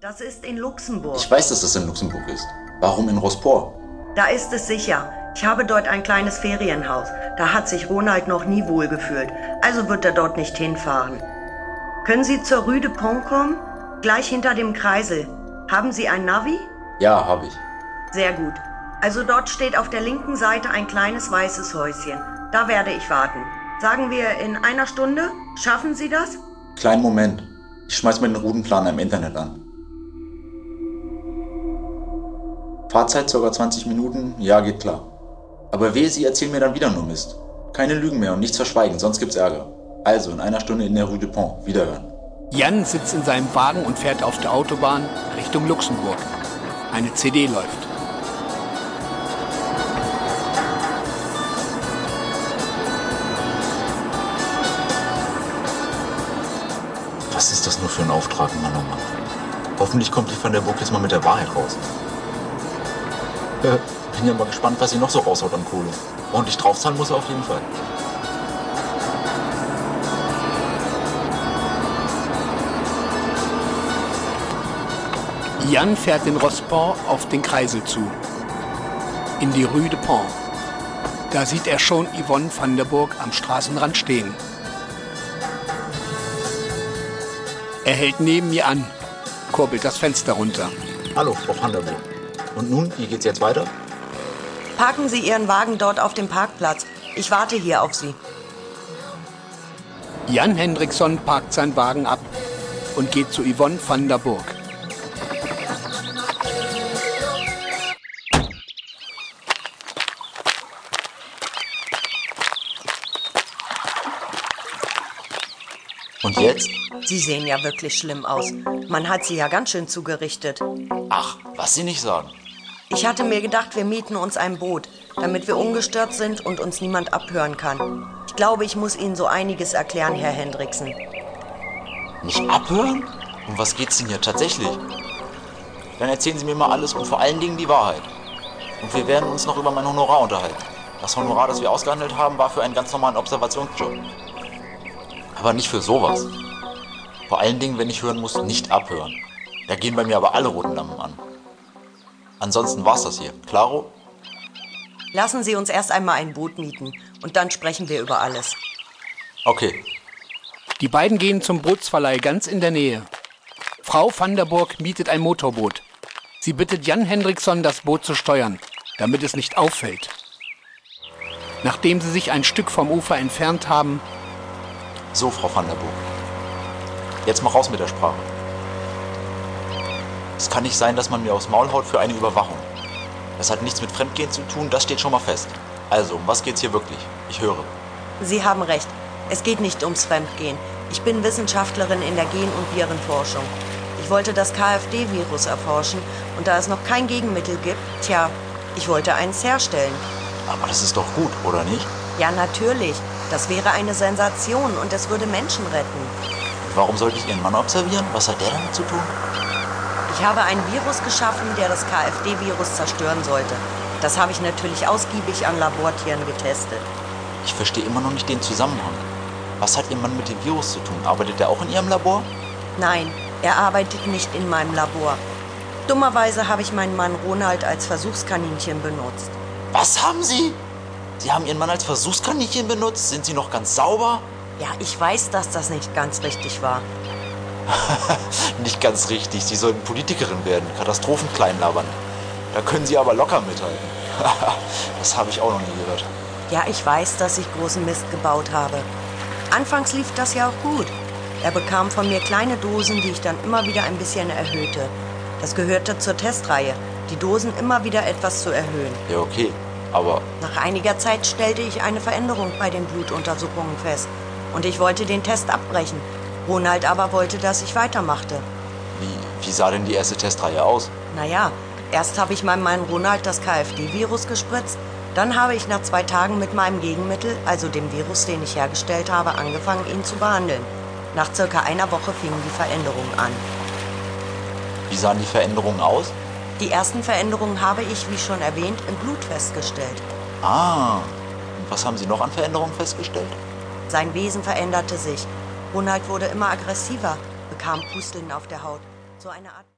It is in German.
Das ist in Luxemburg. Ich weiß, dass das in Luxemburg ist. Warum in Rosport? Da ist es sicher. Ich habe dort ein kleines Ferienhaus. Da hat sich Ronald noch nie wohlgefühlt. Also wird er dort nicht hinfahren. Können Sie zur Rue de Pont kommen? Gleich hinter dem Kreisel. Haben Sie ein Navi? Ja, habe ich. Sehr gut. Also dort steht auf der linken Seite ein kleines weißes Häuschen. Da werde ich warten. Sagen wir in einer Stunde? Schaffen Sie das? Kleinen Moment. Ich schmeiß mir den Routenplaner im Internet an. Fahrzeit ca. 20 Minuten, ja, geht klar. Aber wehe, Sie erzählen mir dann wieder nur Mist. Keine Lügen mehr und nichts verschweigen, sonst gibt's Ärger. Also, in einer Stunde in der Rue de Pont. Wiederhören. Jan sitzt in seinem Wagen und fährt auf der Autobahn Richtung Luxemburg. Eine CD läuft. Was ist das nur für ein Auftrag, Mann, oh Mann? Hoffentlich kommt die Van der Burg jetzt mal mit der Wahrheit raus. Äh, bin ja mal gespannt, was sie noch so raushaut an Kohle. Ordentlich draufzahlen muss er auf jeden Fall. Jan fährt in Rospont auf den Kreisel zu. In die Rue de Pont. Da sieht er schon Yvonne van der Burg am Straßenrand stehen. Er hält neben mir an, kurbelt das Fenster runter. Hallo, Frau van der Burg. Und nun, wie geht's jetzt weiter? Parken Sie Ihren Wagen dort auf dem Parkplatz. Ich warte hier auf Sie. Jan Hendrickson parkt seinen Wagen ab und geht zu Yvonne van der Burg. Und jetzt? Sie sehen ja wirklich schlimm aus. Man hat Sie ja ganz schön zugerichtet. Ach, was Sie nicht sagen. Ich hatte mir gedacht, wir mieten uns ein Boot, damit wir ungestört sind und uns niemand abhören kann. Ich glaube, ich muss Ihnen so einiges erklären, Herr Hendrickson. Nicht abhören? Um was geht's denn hier tatsächlich? Dann erzählen Sie mir mal alles und vor allen Dingen die Wahrheit. Und wir werden uns noch über mein Honorar unterhalten. Das Honorar, das wir ausgehandelt haben, war für einen ganz normalen Observationsjob. Aber nicht für sowas. Vor allen Dingen, wenn ich hören muss, nicht abhören. Da gehen bei mir aber alle roten Lampen an. Ansonsten war's das hier. Klaro? Lassen Sie uns erst einmal ein Boot mieten und dann sprechen wir über alles. Okay. Die beiden gehen zum Bootsverleih ganz in der Nähe. Frau van der Burg mietet ein Motorboot. Sie bittet Jan Hendrickson, das Boot zu steuern, damit es nicht auffällt. Nachdem sie sich ein Stück vom Ufer entfernt haben, So, Frau van der Burg. Jetzt mal raus mit der Sprache. Es kann nicht sein, dass man mir aufs Maul haut für eine Überwachung. Das hat nichts mit Fremdgehen zu tun, das steht schon mal fest. Also, um was geht's hier wirklich? Ich höre. Sie haben recht. Es geht nicht ums Fremdgehen. Ich bin Wissenschaftlerin in der Gen- und Virenforschung. Ich wollte das KfD-Virus erforschen und da es noch kein Gegenmittel gibt, tja, ich wollte eins herstellen. Aber das ist doch gut, oder nicht? Ja, natürlich. Das wäre eine Sensation und es würde Menschen retten. Und warum sollte ich Ihren Mann observieren? Was hat der damit zu tun? Ich habe ein Virus geschaffen, der das KfD-Virus zerstören sollte. Das habe ich natürlich ausgiebig an Labortieren getestet. Ich verstehe immer noch nicht den Zusammenhang. Was hat Ihr Mann mit dem Virus zu tun? Arbeitet er auch in Ihrem Labor? Nein, er arbeitet nicht in meinem Labor. Dummerweise habe ich meinen Mann Ronald als Versuchskaninchen benutzt. Was haben Sie? Sie haben Ihren Mann als Versuchskaninchen benutzt? Sind Sie noch ganz sauber? Ja, ich weiß, dass das nicht ganz richtig war. Nicht ganz richtig. Sie sollten Politikerin werden, Katastrophen kleinlabern. Da können Sie aber locker mithalten. das habe ich auch noch nie gehört. Ja, ich weiß, dass ich großen Mist gebaut habe. Anfangs lief das ja auch gut. Er bekam von mir kleine Dosen, die ich dann immer wieder ein bisschen erhöhte. Das gehörte zur Testreihe, die Dosen immer wieder etwas zu erhöhen. Ja, okay. Aber Nach einiger Zeit stellte ich eine Veränderung bei den Blutuntersuchungen fest. Und ich wollte den Test abbrechen. Ronald aber wollte, dass ich weitermachte. wie, wie sah denn die erste Testreihe aus? Naja, erst habe ich meinem Mann Ronald das KfD-Virus gespritzt. Dann habe ich nach zwei Tagen mit meinem Gegenmittel, also dem Virus, den ich hergestellt habe, angefangen, ihn zu behandeln. Nach circa einer Woche fingen die Veränderungen an. Wie sahen die Veränderungen aus? Die ersten Veränderungen habe ich, wie schon erwähnt, im Blut festgestellt. Ah, und was haben Sie noch an Veränderungen festgestellt? Sein Wesen veränderte sich. Ronald wurde immer aggressiver, bekam Pusteln auf der Haut. So eine Art.